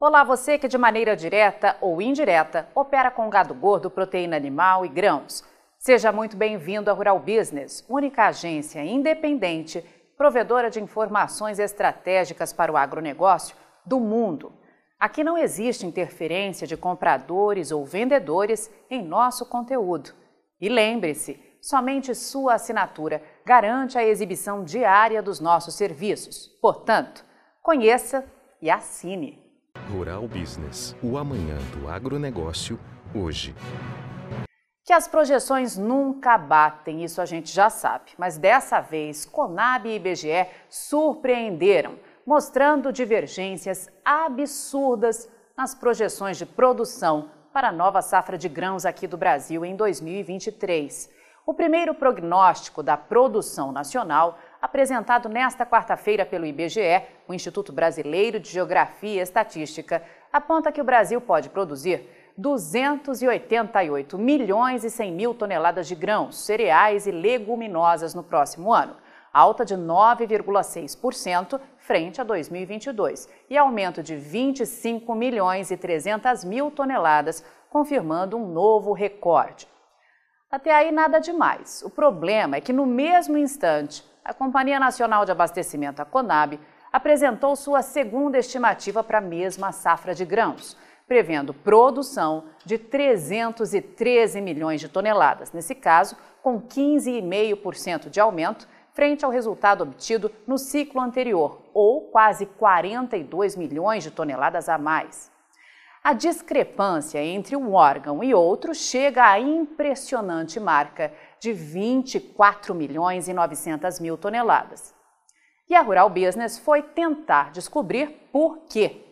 Olá, você que de maneira direta ou indireta opera com gado gordo, proteína animal e grãos. Seja muito bem-vindo à Rural Business, única agência independente, provedora de informações estratégicas para o agronegócio do mundo. Aqui não existe interferência de compradores ou vendedores em nosso conteúdo. E lembre-se, somente sua assinatura garante a exibição diária dos nossos serviços. Portanto, conheça e assine. Rural Business, o amanhã do agronegócio, hoje. Que as projeções nunca batem, isso a gente já sabe. Mas dessa vez, Conab e IBGE surpreenderam, mostrando divergências absurdas nas projeções de produção para a nova safra de grãos aqui do Brasil em 2023. O primeiro prognóstico da produção nacional apresentado nesta quarta-feira pelo IBGE, o Instituto Brasileiro de Geografia e Estatística, aponta que o Brasil pode produzir 288 milhões e 100 mil toneladas de grãos, cereais e leguminosas no próximo ano, alta de 9,6% frente a 2022 e aumento de 25 milhões e 300 mil toneladas, confirmando um novo recorde. Até aí nada demais. O problema é que no mesmo instante a Companhia Nacional de Abastecimento, a CONAB, apresentou sua segunda estimativa para a mesma safra de grãos, prevendo produção de 313 milhões de toneladas, nesse caso, com 15,5% de aumento frente ao resultado obtido no ciclo anterior, ou quase 42 milhões de toneladas a mais. A discrepância entre um órgão e outro chega à impressionante marca de 24 milhões e 900 mil toneladas. E a Rural Business foi tentar descobrir por quê.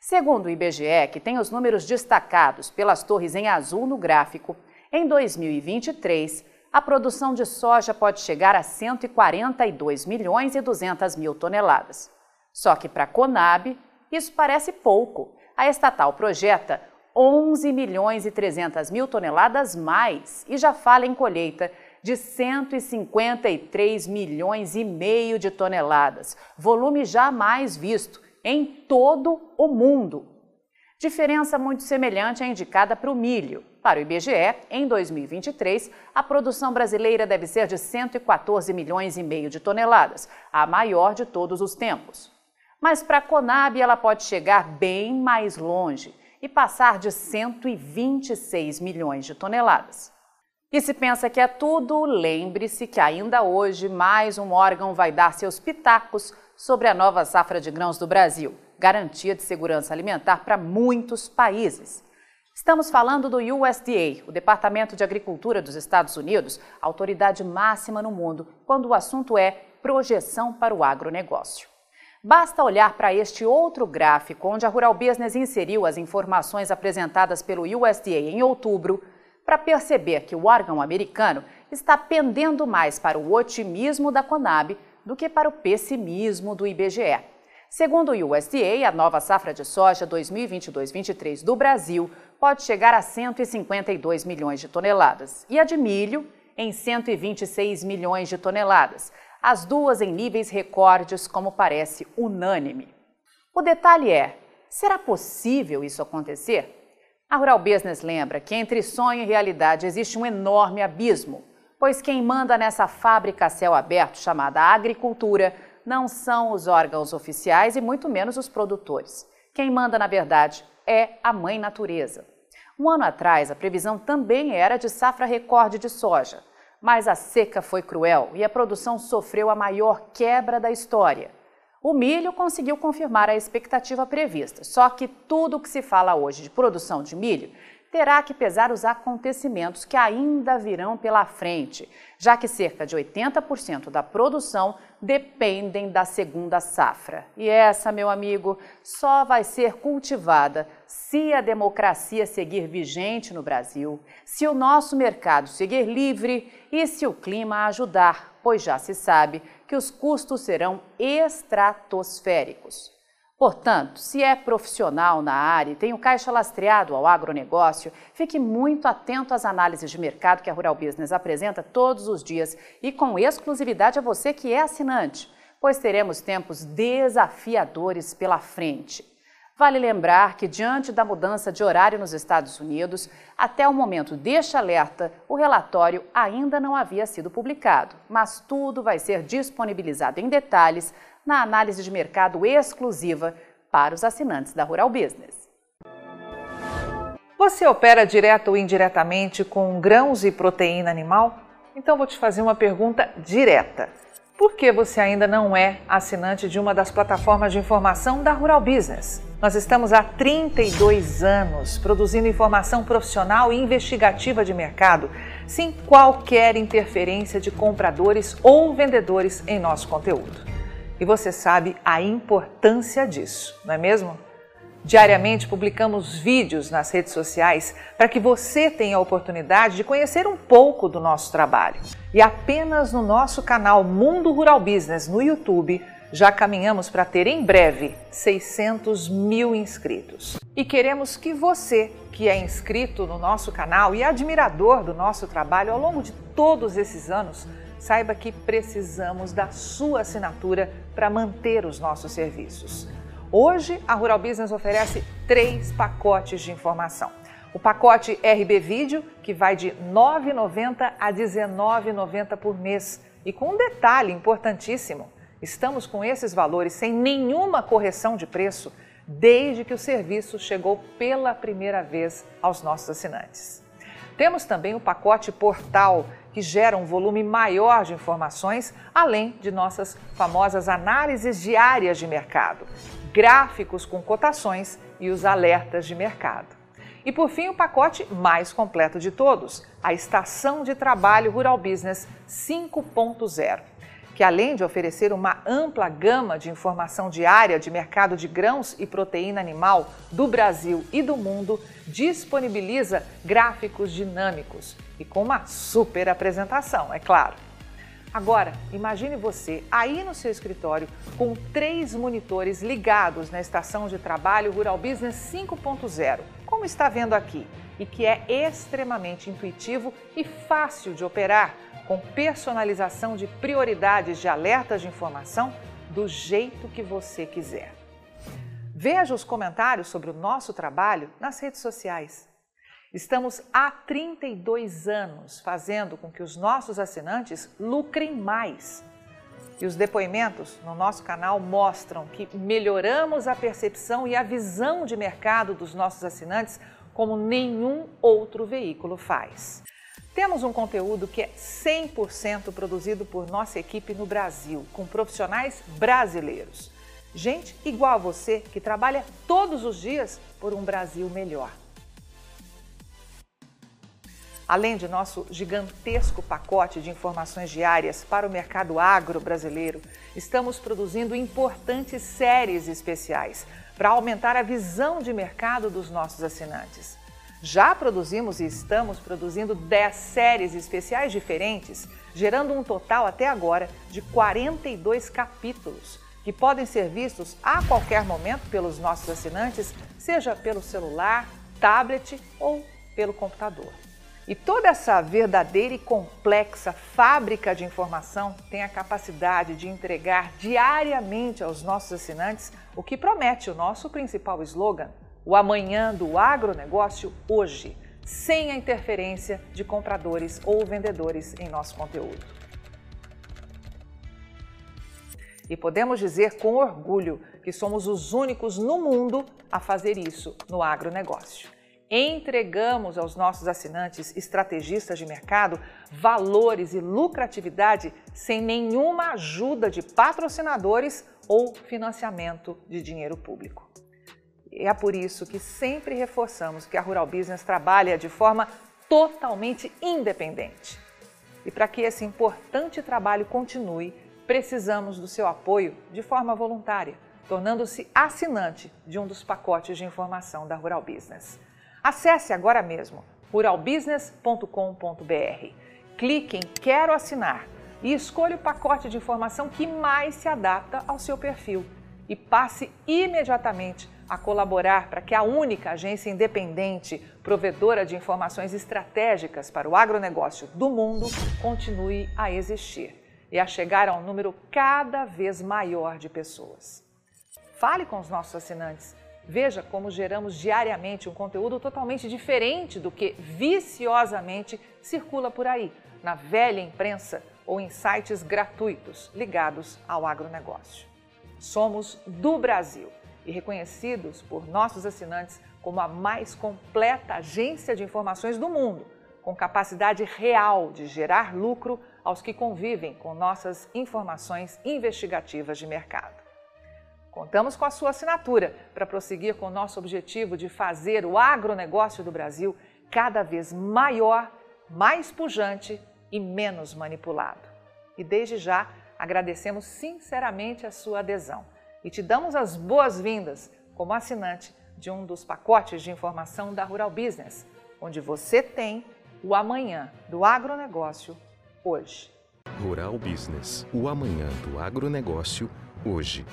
Segundo o IBGE, que tem os números destacados pelas torres em azul no gráfico, em 2023, a produção de soja pode chegar a 142 milhões e 200 mil toneladas. Só que para a Conab, isso parece pouco. A estatal projeta 11 milhões e 300 mil toneladas mais e já fala em colheita de 153 milhões e meio de toneladas, volume jamais visto em todo o mundo. Diferença muito semelhante é indicada para o milho. Para o IBGE, em 2023, a produção brasileira deve ser de 114 milhões e meio de toneladas, a maior de todos os tempos. Mas para a Conab ela pode chegar bem mais longe e passar de 126 milhões de toneladas. E se pensa que é tudo, lembre-se que ainda hoje mais um órgão vai dar seus pitacos sobre a nova safra de grãos do Brasil, garantia de segurança alimentar para muitos países. Estamos falando do USDA, o Departamento de Agricultura dos Estados Unidos, autoridade máxima no mundo quando o assunto é projeção para o agronegócio. Basta olhar para este outro gráfico, onde a Rural Business inseriu as informações apresentadas pelo USDA em outubro, para perceber que o órgão americano está pendendo mais para o otimismo da Conab do que para o pessimismo do IBGE. Segundo o USDA, a nova safra de soja 2022-23 do Brasil pode chegar a 152 milhões de toneladas e a de milho em 126 milhões de toneladas, as duas em níveis recordes, como parece unânime. O detalhe é: será possível isso acontecer? A Rural Business lembra que entre sonho e realidade existe um enorme abismo, pois quem manda nessa fábrica a céu aberto chamada agricultura não são os órgãos oficiais e muito menos os produtores. Quem manda, na verdade, é a mãe natureza. Um ano atrás, a previsão também era de safra recorde de soja, mas a seca foi cruel e a produção sofreu a maior quebra da história. O milho conseguiu confirmar a expectativa prevista, só que tudo o que se fala hoje de produção de milho terá que pesar os acontecimentos que ainda virão pela frente, já que cerca de 80% da produção dependem da segunda safra. E essa, meu amigo, só vai ser cultivada se a democracia seguir vigente no Brasil, se o nosso mercado seguir livre e se o clima ajudar, pois já se sabe que os custos serão estratosféricos. Portanto, se é profissional na área e tem o caixa lastreado ao agronegócio, fique muito atento às análises de mercado que a Rural Business apresenta todos os dias e com exclusividade a você que é assinante, pois teremos tempos desafiadores pela frente. Vale lembrar que, diante da mudança de horário nos Estados Unidos, até o momento deste alerta, o relatório ainda não havia sido publicado, mas tudo vai ser disponibilizado em detalhes na análise de mercado exclusiva para os assinantes da Rural Business. Você opera direto ou indiretamente com grãos e proteína animal? Então vou te fazer uma pergunta direta. Por que você ainda não é assinante de uma das plataformas de informação da Rural Business? Nós estamos há 32 anos produzindo informação profissional e investigativa de mercado, sem qualquer interferência de compradores ou vendedores em nosso conteúdo. E você sabe a importância disso, não é mesmo? Diariamente publicamos vídeos nas redes sociais para que você tenha a oportunidade de conhecer um pouco do nosso trabalho. E apenas no nosso canal Mundo Rural Business no YouTube já caminhamos para ter em breve 600 mil inscritos. E queremos que você, que é inscrito no nosso canal e admirador do nosso trabalho ao longo de todos esses anos, saiba que precisamos da sua assinatura para manter os nossos serviços. Hoje, a Rural Business oferece três pacotes de informação. O pacote RB Vídeo, que vai de R$ 9,90 a R$ 19,90 por mês. E com um detalhe importantíssimo: estamos com esses valores sem nenhuma correção de preço desde que o serviço chegou pela primeira vez aos nossos assinantes. Temos também o pacote Portal, que gera um volume maior de informações, além de nossas famosas análises diárias de mercado gráficos com cotações e os alertas de mercado. E por fim, o pacote mais completo de todos, a Estação de Trabalho Rural Business 5.0, que além de oferecer uma ampla gama de informação diária de mercado de grãos e proteína animal do Brasil e do mundo, disponibiliza gráficos dinâmicos e com uma super apresentação, é claro. Agora, imagine você aí no seu escritório com três monitores ligados na estação de trabalho Rural Business 5.0, como está vendo aqui, e que é extremamente intuitivo e fácil de operar, com personalização de prioridades de alertas de informação do jeito que você quiser. Veja os comentários sobre o nosso trabalho nas redes sociais. Estamos há 32 anos fazendo com que os nossos assinantes lucrem mais. E os depoimentos no nosso canal mostram que melhoramos a percepção e a visão de mercado dos nossos assinantes como nenhum outro veículo faz. Temos um conteúdo que é 100% produzido por nossa equipe no Brasil, com profissionais brasileiros. Gente igual a você que trabalha todos os dias por um Brasil melhor. Além de nosso gigantesco pacote de informações diárias para o mercado agro brasileiro, estamos produzindo importantes séries especiais para aumentar a visão de mercado dos nossos assinantes. Já produzimos e estamos produzindo 10 séries especiais diferentes, gerando um total até agora de 42 capítulos, que podem ser vistos a qualquer momento pelos nossos assinantes, seja pelo celular, tablet ou pelo computador. E toda essa verdadeira e complexa fábrica de informação tem a capacidade de entregar diariamente aos nossos assinantes o que promete o nosso principal slogan: o amanhã do agronegócio hoje, sem a interferência de compradores ou vendedores em nosso conteúdo. E podemos dizer com orgulho que somos os únicos no mundo a fazer isso no agronegócio entregamos aos nossos assinantes estrategistas de mercado valores e lucratividade sem nenhuma ajuda de patrocinadores ou financiamento de dinheiro público. É por isso que sempre reforçamos que a Rural Business trabalha de forma totalmente independente. E para que esse importante trabalho continue, precisamos do seu apoio de forma voluntária, tornando-se assinante de um dos pacotes de informação da Rural Business. Acesse agora mesmo ruralbusiness.com.br. Clique em Quero assinar e escolha o pacote de informação que mais se adapta ao seu perfil e passe imediatamente a colaborar para que a única agência independente provedora de informações estratégicas para o agronegócio do mundo continue a existir e a chegar a um número cada vez maior de pessoas. Fale com os nossos assinantes Veja como geramos diariamente um conteúdo totalmente diferente do que viciosamente circula por aí, na velha imprensa ou em sites gratuitos ligados ao agronegócio. Somos do Brasil e reconhecidos por nossos assinantes como a mais completa agência de informações do mundo, com capacidade real de gerar lucro aos que convivem com nossas informações investigativas de mercado. Contamos com a sua assinatura para prosseguir com o nosso objetivo de fazer o agronegócio do Brasil cada vez maior, mais pujante e menos manipulado. E desde já agradecemos sinceramente a sua adesão e te damos as boas-vindas como assinante de um dos pacotes de informação da Rural Business, onde você tem o amanhã do agronegócio hoje. Rural Business, o amanhã do agronegócio hoje.